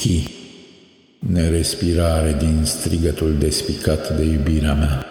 Chi, nerespirare din strigătul despicat de iubirea mea.